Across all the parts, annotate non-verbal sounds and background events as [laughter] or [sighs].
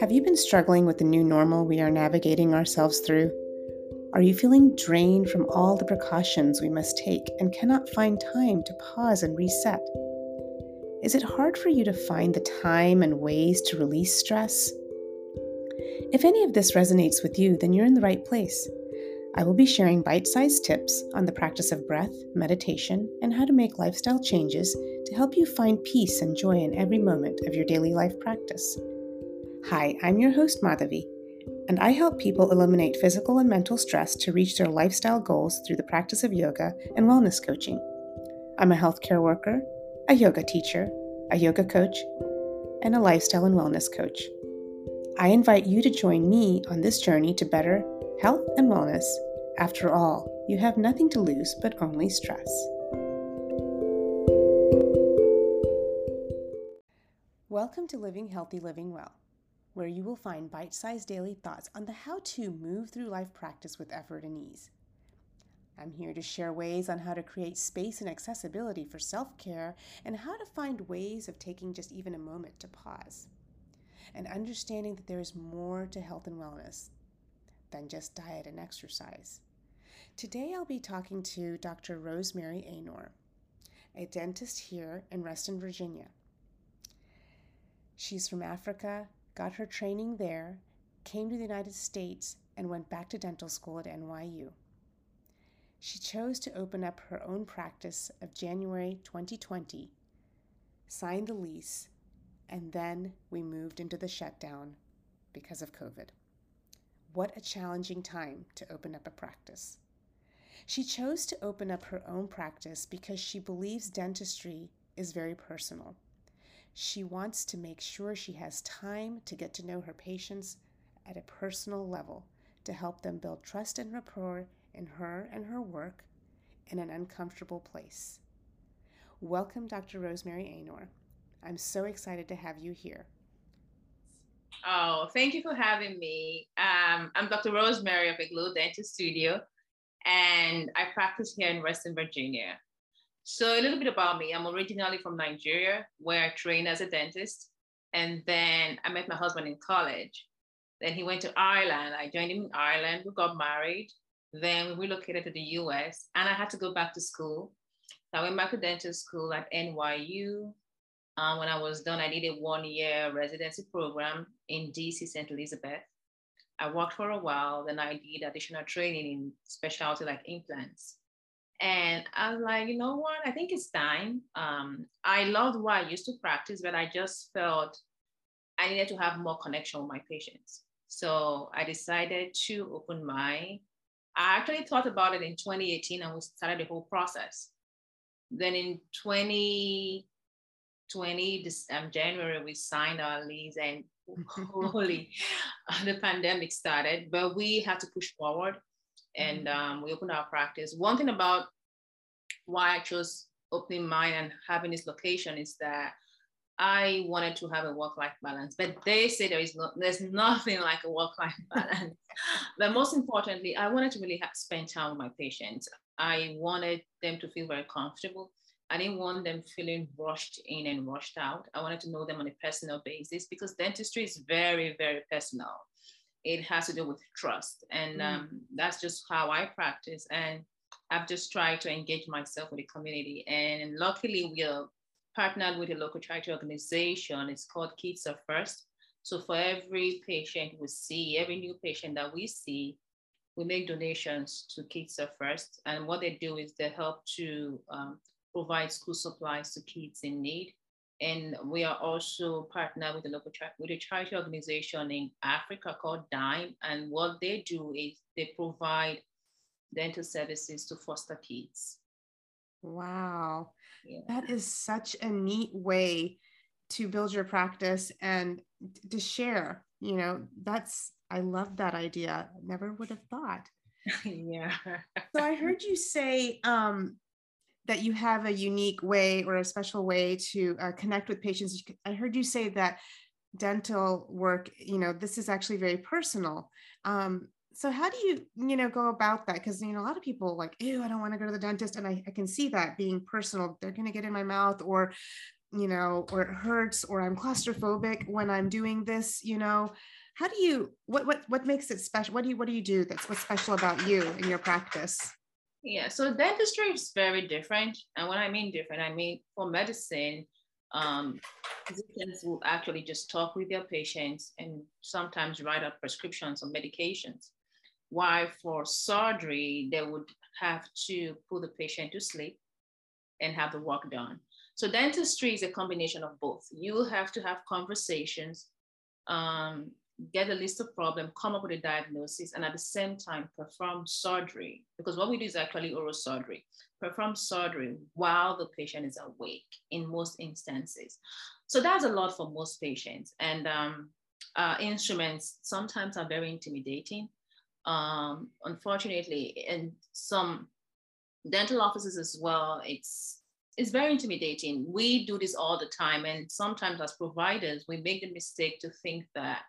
Have you been struggling with the new normal we are navigating ourselves through? Are you feeling drained from all the precautions we must take and cannot find time to pause and reset? Is it hard for you to find the time and ways to release stress? If any of this resonates with you, then you're in the right place. I will be sharing bite sized tips on the practice of breath, meditation, and how to make lifestyle changes to help you find peace and joy in every moment of your daily life practice. Hi, I'm your host, Madhavi, and I help people eliminate physical and mental stress to reach their lifestyle goals through the practice of yoga and wellness coaching. I'm a healthcare worker, a yoga teacher, a yoga coach, and a lifestyle and wellness coach. I invite you to join me on this journey to better health and wellness. After all, you have nothing to lose but only stress. Welcome to Living Healthy, Living Well where you will find bite sized daily thoughts on the how to move through life practice with effort and ease. I'm here to share ways on how to create space and accessibility for self care and how to find ways of taking just even a moment to pause. And understanding that there is more to health and wellness than just diet and exercise. Today I'll be talking to Dr. Rosemary Anor, a dentist here in Reston, Virginia. She's from Africa got her training there, came to the United States, and went back to dental school at NYU. She chose to open up her own practice of January 2020, signed the lease, and then we moved into the shutdown because of COVID. What a challenging time to open up a practice. She chose to open up her own practice because she believes dentistry is very personal. She wants to make sure she has time to get to know her patients at a personal level to help them build trust and rapport in her and her work in an uncomfortable place. Welcome, Dr. Rosemary Aynor. I'm so excited to have you here. Oh, thank you for having me. Um, I'm Dr. Rosemary of iGlow Dental Studio, and I practice here in Reston, Virginia. So a little bit about me. I'm originally from Nigeria, where I trained as a dentist. And then I met my husband in college. Then he went to Ireland. I joined him in Ireland. We got married. Then we relocated to the US and I had to go back to school. I went back to dental school at NYU. Um, when I was done, I did a one year residency program in DC, St. Elizabeth. I worked for a while, then I did additional training in specialty like implants. And I was like, you know what? I think it's time. Um, I loved what I used to practice, but I just felt I needed to have more connection with my patients. So I decided to open my. I actually thought about it in 2018 and we started the whole process. Then in 2020, this, um, January, we signed our lease and [laughs] holy, the pandemic started, but we had to push forward and mm-hmm. um, we opened our practice. One thing about why I chose opening mine and having this location is that I wanted to have a work-life balance, but they say there is no, there's [laughs] nothing like a work-life [laughs] balance. but most importantly, I wanted to really have, spend time with my patients. I wanted them to feel very comfortable. I didn't want them feeling rushed in and rushed out. I wanted to know them on a personal basis because dentistry is very, very personal it has to do with trust. And mm. um, that's just how I practice. And I've just tried to engage myself with the community. And luckily, we are partnered with a local charity organization. It's called Kids Are First. So for every patient we see, every new patient that we see, we make donations to Kids Are First. And what they do is they help to um, provide school supplies to kids in need. And we are also partnered with a local with a charity organization in Africa called Dime. And what they do is they provide dental services to foster kids. Wow. Yeah. That is such a neat way to build your practice and to share. You know, that's, I love that idea. Never would have thought. [laughs] yeah. so I heard you say um, that you have a unique way or a special way to uh, connect with patients. I heard you say that dental work, you know, this is actually very personal. Um, so how do you, you know, go about that? Because, you know, a lot of people like, ew, I don't want to go to the dentist. And I, I can see that being personal. They're going to get in my mouth or you know, or it hurts, or I'm claustrophobic when I'm doing this, you know, how do you what what what makes it special? What do you what do you do that's what's special about you in your practice? Yeah, so dentistry is very different. And when I mean different, I mean for medicine, um, physicians will actually just talk with their patients and sometimes write out prescriptions or medications. While for surgery, they would have to put the patient to sleep and have the work done. So dentistry is a combination of both. You have to have conversations, um, get a list of problems, come up with a diagnosis, and at the same time perform surgery. Because what we do is actually oral surgery. Perform surgery while the patient is awake in most instances. So that's a lot for most patients. And um, uh, instruments sometimes are very intimidating. Um, unfortunately, in some dental offices as well, it's it's very intimidating. We do this all the time, and sometimes as providers, we make the mistake to think that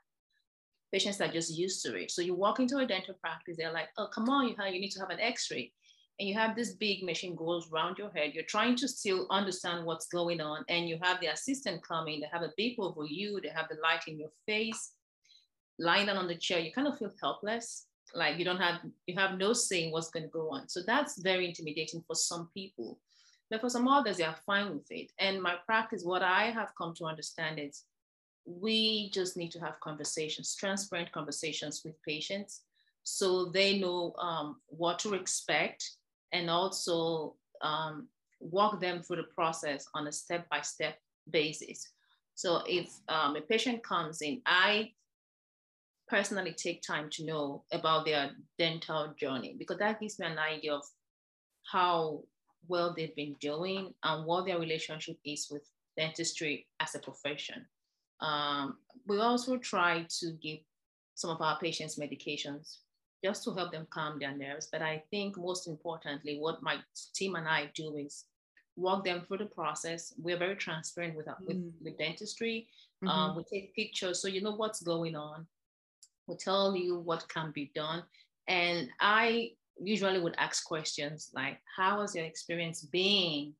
patients are just used to it. So you walk into a dental practice, they're like, oh, come on, you, have, you need to have an x-ray. And you have this big machine goes around your head. You're trying to still understand what's going on. And you have the assistant coming, they have a beep over you, they have the light in your face, lying down on the chair. You kind of feel helpless. Like you don't have, you have no saying what's going to go on. So that's very intimidating for some people. But for some others, they are fine with it. And my practice, what I have come to understand is we just need to have conversations, transparent conversations with patients so they know um, what to expect and also um, walk them through the process on a step by step basis. So if um, a patient comes in, I personally take time to know about their dental journey because that gives me an idea of how well they've been doing and what their relationship is with dentistry as a profession. Um, we also try to give some of our patients medications just to help them calm their nerves. But I think most importantly, what my team and I do is walk them through the process. We're very transparent with, mm. with, with, dentistry. Mm-hmm. Um, we take pictures so you know what's going on. We tell you what can be done. And I usually would ask questions like, how has your experience been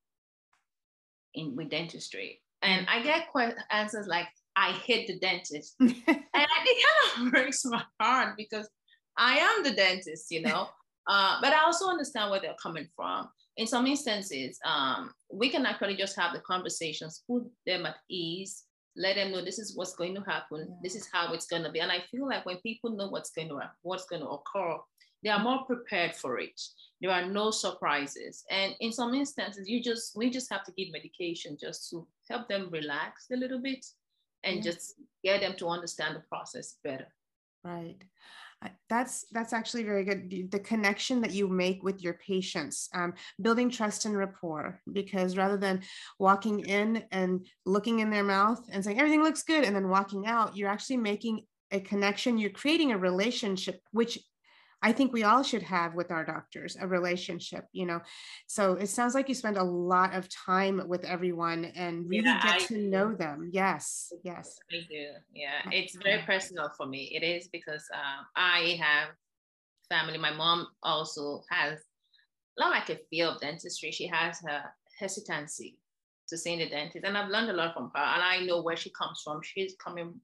in with dentistry? And I get que- answers like, I hate the dentist. [laughs] and it kind of breaks my heart because I am the dentist, you know. Uh, but I also understand where they're coming from. In some instances, um, we can actually just have the conversations, put them at ease, let them know this is what's going to happen, yeah. this is how it's going to be. And I feel like when people know what's going to what's going to occur, they are more prepared for it. There are no surprises. And in some instances, you just we just have to give medication just to help them relax a little bit and yeah. just get them to understand the process better. Right. That's that's actually very good. The connection that you make with your patients, um, building trust and rapport. Because rather than walking in and looking in their mouth and saying everything looks good, and then walking out, you're actually making a connection. You're creating a relationship, which I think we all should have with our doctors a relationship, you know. So it sounds like you spend a lot of time with everyone and really yeah, get I to do. know them. Yes, yes. I do. Yeah, it's very personal for me. It is because uh, I have family. My mom also has not like a fear of dentistry. She has her hesitancy to seeing the dentist, and I've learned a lot from her. And I know where she comes from. She's coming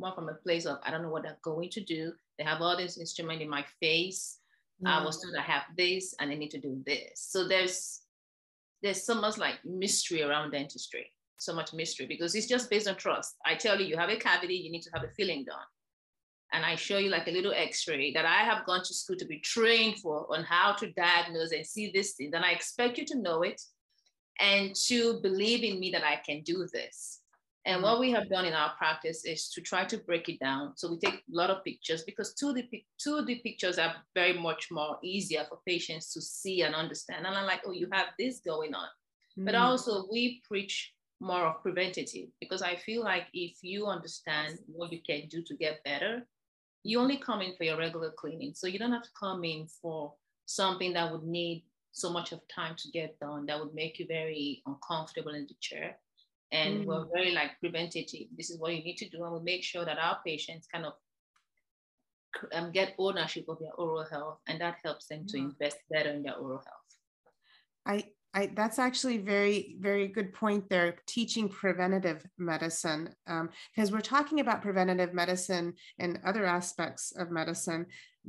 more from a place of I don't know what they're going to do. They have all this instrument in my face. Yeah. I was told I have this and I need to do this. So there's there's so much like mystery around dentistry, so much mystery because it's just based on trust. I tell you, you have a cavity, you need to have a filling done. And I show you like a little x-ray that I have gone to school to be trained for on how to diagnose and see this thing. Then I expect you to know it and to believe in me that I can do this. And mm-hmm. what we have done in our practice is to try to break it down. So we take a lot of pictures because 2D, 2D pictures are very much more easier for patients to see and understand. And I'm like, oh, you have this going on. Mm-hmm. But also we preach more of preventative because I feel like if you understand what you can do to get better, you only come in for your regular cleaning. So you don't have to come in for something that would need so much of time to get done that would make you very uncomfortable in the chair and mm. we're very like preventative. This is what you need to do, and we make sure that our patients kind of um, get ownership of their oral health, and that helps them to invest better in their oral health. I I, that's actually very, very good point there. Teaching preventative medicine, because um, we're talking about preventative medicine and other aspects of medicine,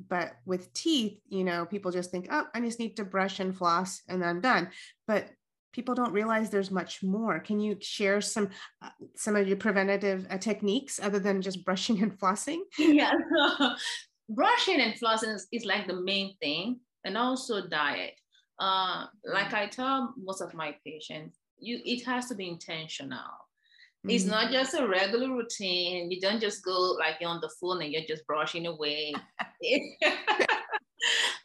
but with teeth, you know, people just think, oh, I just need to brush and floss and I'm done. But people don't realize there's much more. Can you share some uh, some of your preventative uh, techniques other than just brushing and flossing? [laughs] Yeah, [laughs] brushing and flossing is, is like the main thing, and also diet uh, like mm. I tell most of my patients, you it has to be intentional. It's not just a regular routine. You don't just go like you're on the phone and you're just brushing away. [laughs] yeah,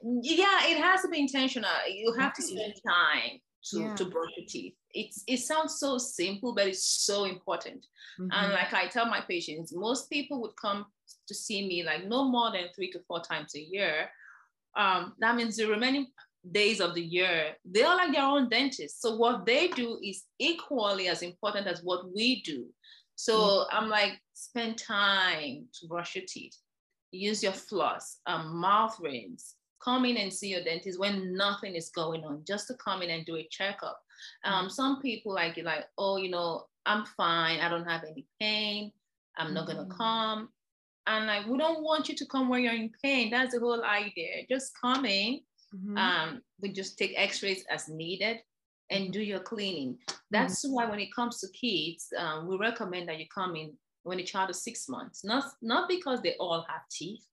it has to be intentional. You have to spend time to, yeah. to brush your teeth. It's it sounds so simple, but it's so important. Mm-hmm. And like I tell my patients, most people would come to see me like no more than three to four times a year. Um, that means the remaining days of the year, they are like their own dentist. So what they do is equally as important as what we do. So mm-hmm. I'm like, spend time to brush your teeth, use your floss, um, mouth rinse, come in and see your dentist when nothing is going on, just to come in and do a checkup. Um, mm-hmm. Some people like you like, oh, you know, I'm fine. I don't have any pain. I'm not gonna mm-hmm. come. And like, we don't want you to come when you're in pain. That's the whole idea. Just come in, Mm-hmm. Um, we just take x-rays as needed and mm-hmm. do your cleaning. Mm-hmm. That's mm-hmm. why when it comes to kids, um, we recommend that you come in when a child is six months, not, not because they all have teeth,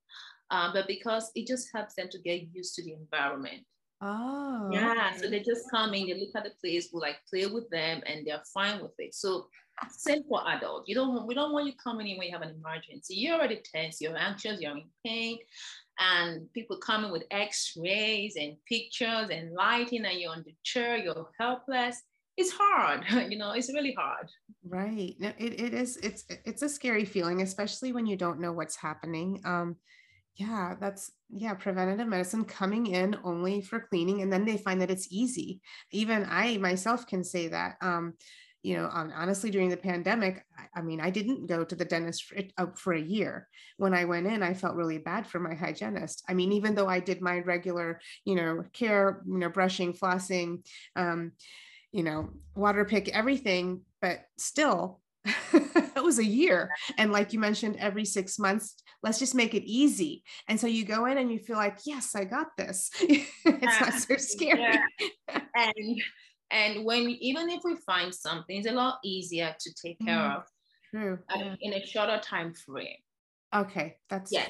uh, but because it just helps them to get used to the environment. Oh. Yeah. Okay. So they just come in, they look at the place, we like play with them and they're fine with it. So same for adults. You don't we don't want you coming in when you have an emergency. You're already tense, you're anxious, you're in pain and people coming with x-rays and pictures and lighting and you're on the chair you're helpless it's hard [laughs] you know it's really hard right No, it, it is it's it's a scary feeling especially when you don't know what's happening um yeah that's yeah preventative medicine coming in only for cleaning and then they find that it's easy even i myself can say that um you know, um, honestly, during the pandemic, I, I, mean, I didn't go to the dentist for, uh, for a year. When I went in, I felt really bad for my hygienist. I mean, even though I did my regular, you know, care, you know, brushing, flossing, um, you know, water pick, everything, but still, [laughs] was a year. And like you mentioned, every six months, let's just make it easy. And so you go in and you feel like, yes, I got this. [laughs] it's not so scary. Yeah. [laughs] And and when even if we find something, it's a lot easier to take care mm, of true. Uh, in a shorter time frame. Okay, that's yeah.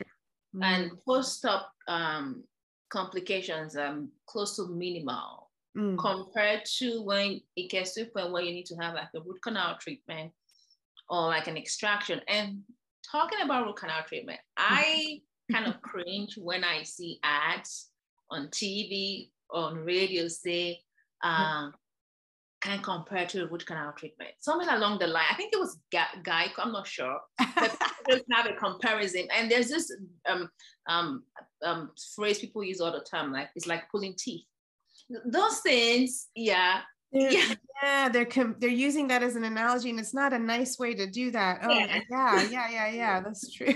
Mm. And post-op um, complications um close to minimal mm. compared to when it gets to a point where you need to have like a root canal treatment or like an extraction. And talking about root canal treatment, I kind of cringe when I see ads on TV, on radio say, um, can compare to root canal treatment. Something along the line. I think it was Guy. I'm not sure. But [laughs] just have a comparison. And there's this um, um, um, phrase people use all the time, like it's like pulling teeth. Those things, yeah. They're, yeah, yeah, they're com- they're using that as an analogy, and it's not a nice way to do that. Oh, yeah, yeah, yeah, yeah, yeah. That's true.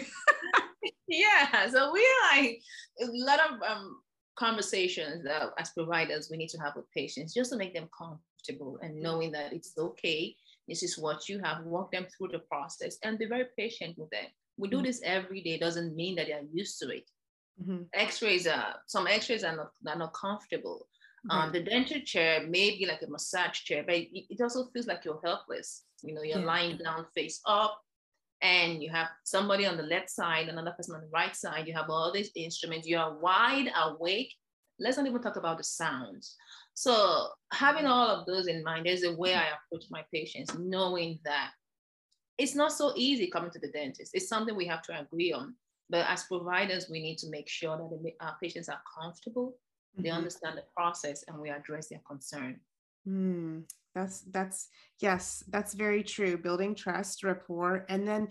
[laughs] yeah, so we're like a lot of um, conversations that as providers we need to have with patients just to make them comfortable and knowing that it's okay. This is what you have. Walk them through the process and be very patient with them. We do mm-hmm. this every day. Doesn't mean that they're used to it. Mm-hmm. X-rays are some X-rays are not are not comfortable. Um, right. Um, the dental chair may be like a massage chair, but it, it also feels like you're helpless. You know, you're yeah. lying down face up, and you have somebody on the left side, another person on the right side. You have all these instruments. You are wide awake. Let's not even talk about the sounds. So having all of those in mind, there's a way I approach my patients, knowing that it's not so easy coming to the dentist. It's something we have to agree on. But as providers, we need to make sure that our patients are comfortable, mm-hmm. they understand the process, and we address their concern. Mm, that's that's yes, that's very true. Building trust, rapport, and then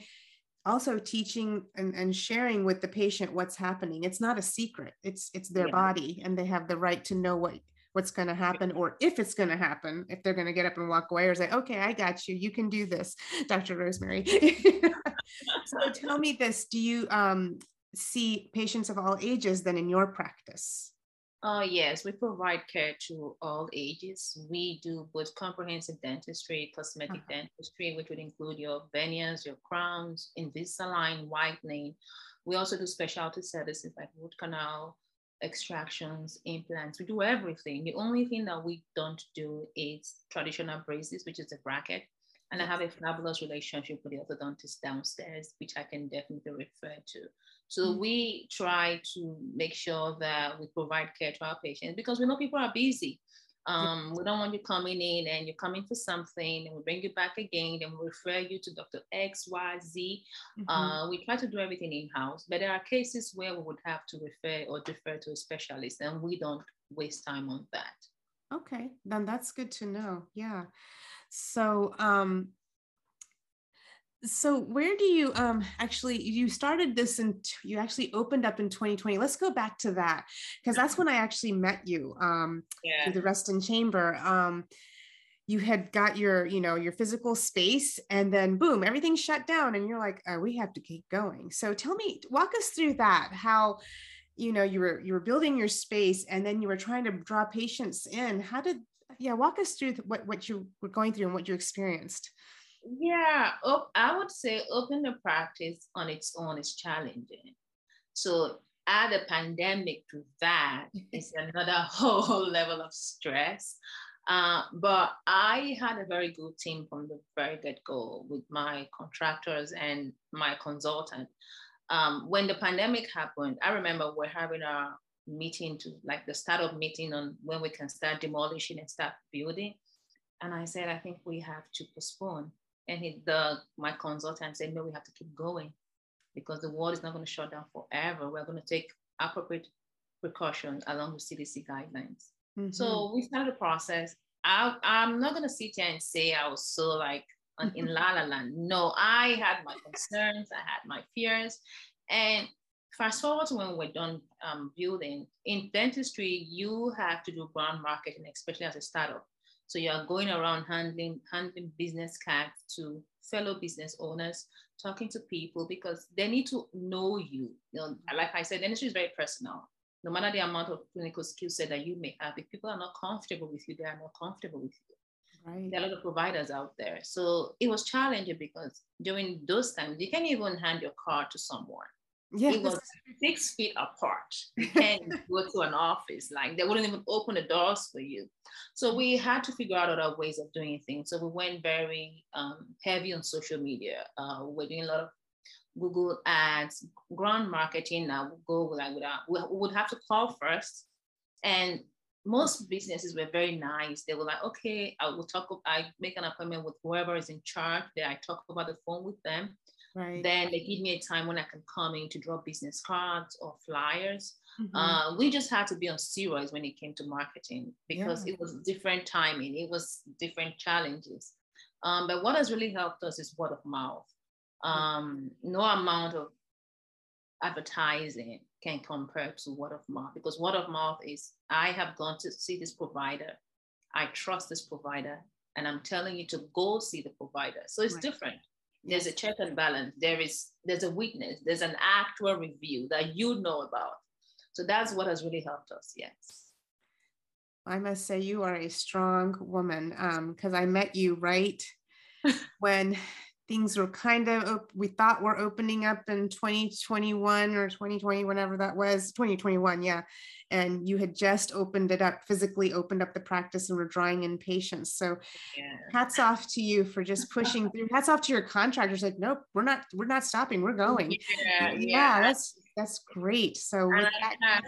also teaching and, and sharing with the patient what's happening. It's not a secret. It's it's their yeah. body, and they have the right to know what what's going to happen or if it's going to happen if they're going to get up and walk away or say okay i got you you can do this [laughs] dr rosemary [laughs] so tell me this do you um, see patients of all ages then in your practice Uh, yes, we provide care to all ages. We do both comprehensive dentistry, cosmetic uh-huh. dentistry, which would include your veneers, your crowns, Invisalign, whitening. We also do specialty services like root canal, extractions, implants. We do everything. The only thing that we don't do is traditional braces, which is a bracket. And I have a fabulous relationship with the orthodontist downstairs, which I can definitely refer to. So mm-hmm. we try to make sure that we provide care to our patients because we know people are busy. Um, we don't want you coming in and you're coming for something and we bring you back again and we refer you to Dr. X, Y, Z. Mm-hmm. Uh, we try to do everything in house, but there are cases where we would have to refer or defer to a specialist and we don't waste time on that. Okay, then that's good to know. Yeah. So, um, so where do you um actually you started this and you actually opened up in 2020 let's go back to that because that's when i actually met you um yeah. through the Reston chamber. Um you had got your you know your physical space and then boom everything shut down and you're like oh, we have to keep going. So tell me walk us through that how you know you were you were building your space and then you were trying to draw patients in. How did yeah walk us through what what you were going through and what you experienced yeah, op- I would say open the practice on its own is challenging. So add a pandemic to that [laughs] is another [laughs] whole level of stress. Uh, but I had a very good team from the very get go with my contractors and my consultant. Um, when the pandemic happened, I remember we're having a meeting to like the startup meeting on when we can start demolishing and start building. And I said, I think we have to postpone and he, the my consultant said, no, we have to keep going because the world is not going to shut down forever. We're going to take appropriate precautions along with CDC guidelines. Mm-hmm. So we started the process. I, I'm not going to sit here and say I was so like in la la land. [laughs] No, I had my concerns, I had my fears. And fast forward to when we're done um, building, in dentistry, you have to do brand marketing, especially as a startup. So you are going around handling handling business cards to fellow business owners, talking to people because they need to know you. You know, like I said, industry is very personal. No matter the amount of clinical skill set that you may have, if people are not comfortable with you, they are not comfortable with you. Right. There are a lot of providers out there. So it was challenging because during those times, you can't even hand your card to someone. It was six feet apart. You [laughs] can't go to an office. Like they wouldn't even open the doors for you. So we had to figure out other ways of doing things. So we went very um, heavy on social media. Uh, we're doing a lot of Google ads, ground marketing. Now we go like without, we would have to call first. And most businesses were very nice. They were like, okay, I will talk, I make an appointment with whoever is in charge. Then I talk about the phone with them. Right. Then they give me a time when I can come in to draw business cards or flyers. Mm-hmm. Uh, we just had to be on steroids when it came to marketing because yeah. it was different timing, it was different challenges. Um, but what has really helped us is word of mouth. Um, no amount of advertising can compare to word of mouth because word of mouth is I have gone to see this provider, I trust this provider, and I'm telling you to go see the provider. So it's right. different there's a check and balance. There is there's a witness there's an actual review that you know about. So that's what has really helped us yes. I must say you are a strong woman because um, i met you right [laughs] when things were kind of we thought we're opening up in 2021 or 2020 whenever that was 2021 yeah. And you had just opened it up physically opened up the practice and were drawing in patients. So yeah. hats off to you for just pushing through. Hats off to your contractors like nope we're not we're not stopping we're going. Yeah, yeah, yeah. that's that's great. So I, have,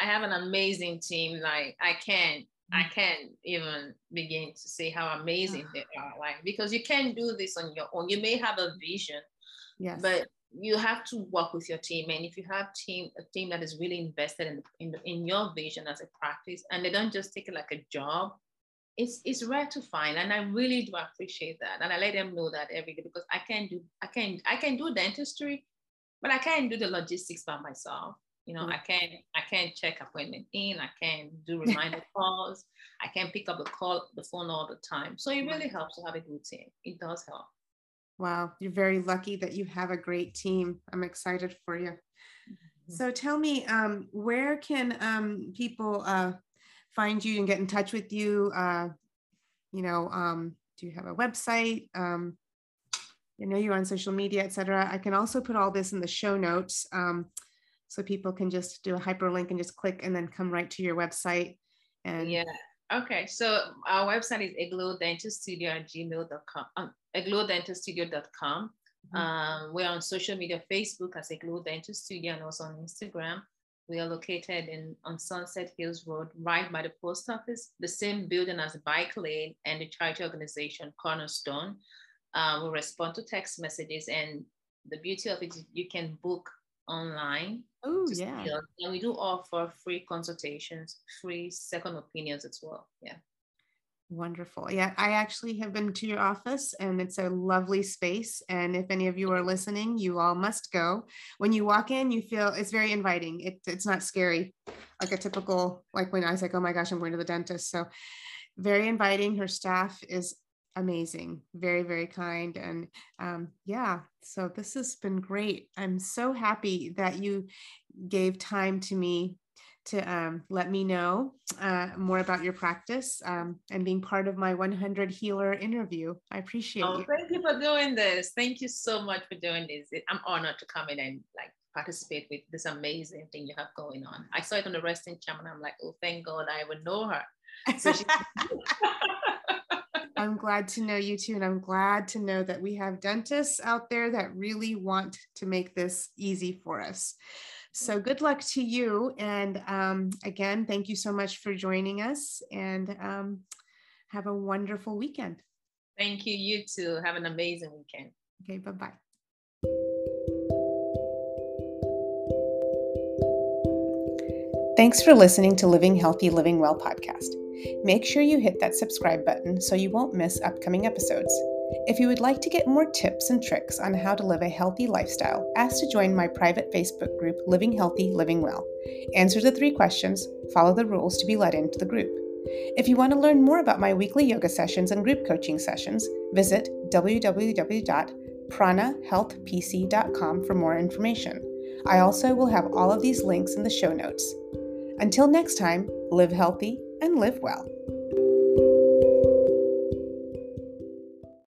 I have an amazing team like i can't I mm. can't even begin to say how amazing [sighs] they are. Like because you can't do this on your own. You may have a vision, yes. but you have to work with your team. And if you have team a team that is really invested in in, in your vision as a practice, and they don't just take it like a job, it's it's rare to find. And I really do appreciate that. And I let them know that every day because I can do I can I can do dentistry, but I can't do the logistics by myself. You know, mm-hmm. I can't I can't check appointment in, I can't do [laughs] reminder calls, I can't pick up the call the phone all the time. So it really helps to have a good team. It does help. Wow, you're very lucky that you have a great team. I'm excited for you. So tell me, um, where can um, people uh, find you and get in touch with you? Uh, you know, um, do you have a website? Um, I know you're on social media, etc. I can also put all this in the show notes um, so people can just do a hyperlink and just click and then come right to your website. And yeah. Okay. So our website is iglowdentalstudio at gmail.com, um, iglowdentalstudio.com. Mm-hmm. Um, we're on social media, Facebook as Dental Studio and also on Instagram. We are located in on Sunset Hills Road, right by the post office, the same building as bike lane and the charity organization Cornerstone. Um, we respond to text messages, and the beauty of it, you can book online. Oh yeah. And we do offer free consultations, free second opinions as well. Yeah. Wonderful. Yeah, I actually have been to your office and it's a lovely space. And if any of you are listening, you all must go. When you walk in, you feel it's very inviting. It, it's not scary, like a typical, like when I was like, oh my gosh, I'm going to the dentist. So, very inviting. Her staff is amazing, very, very kind. And um, yeah, so this has been great. I'm so happy that you gave time to me to um, let me know uh, more about your practice um, and being part of my 100 healer interview. I appreciate oh. Thank you for doing this. Thank you so much for doing this. I'm honored to come in and like participate with this amazing thing you have going on. I saw it on the Reston channel and I'm like, oh, thank God I would know her. So she- [laughs] [laughs] I'm glad to know you too. And I'm glad to know that we have dentists out there that really want to make this easy for us. So good luck to you. And um, again, thank you so much for joining us and um, have a wonderful weekend. Thank you. You too. Have an amazing weekend. Okay, bye bye. Thanks for listening to Living Healthy, Living Well podcast. Make sure you hit that subscribe button so you won't miss upcoming episodes. If you would like to get more tips and tricks on how to live a healthy lifestyle, ask to join my private Facebook group, Living Healthy, Living Well. Answer the three questions, follow the rules to be let into the group. If you want to learn more about my weekly yoga sessions and group coaching sessions, visit www.pranahealthpc.com for more information. I also will have all of these links in the show notes. Until next time, live healthy and live well.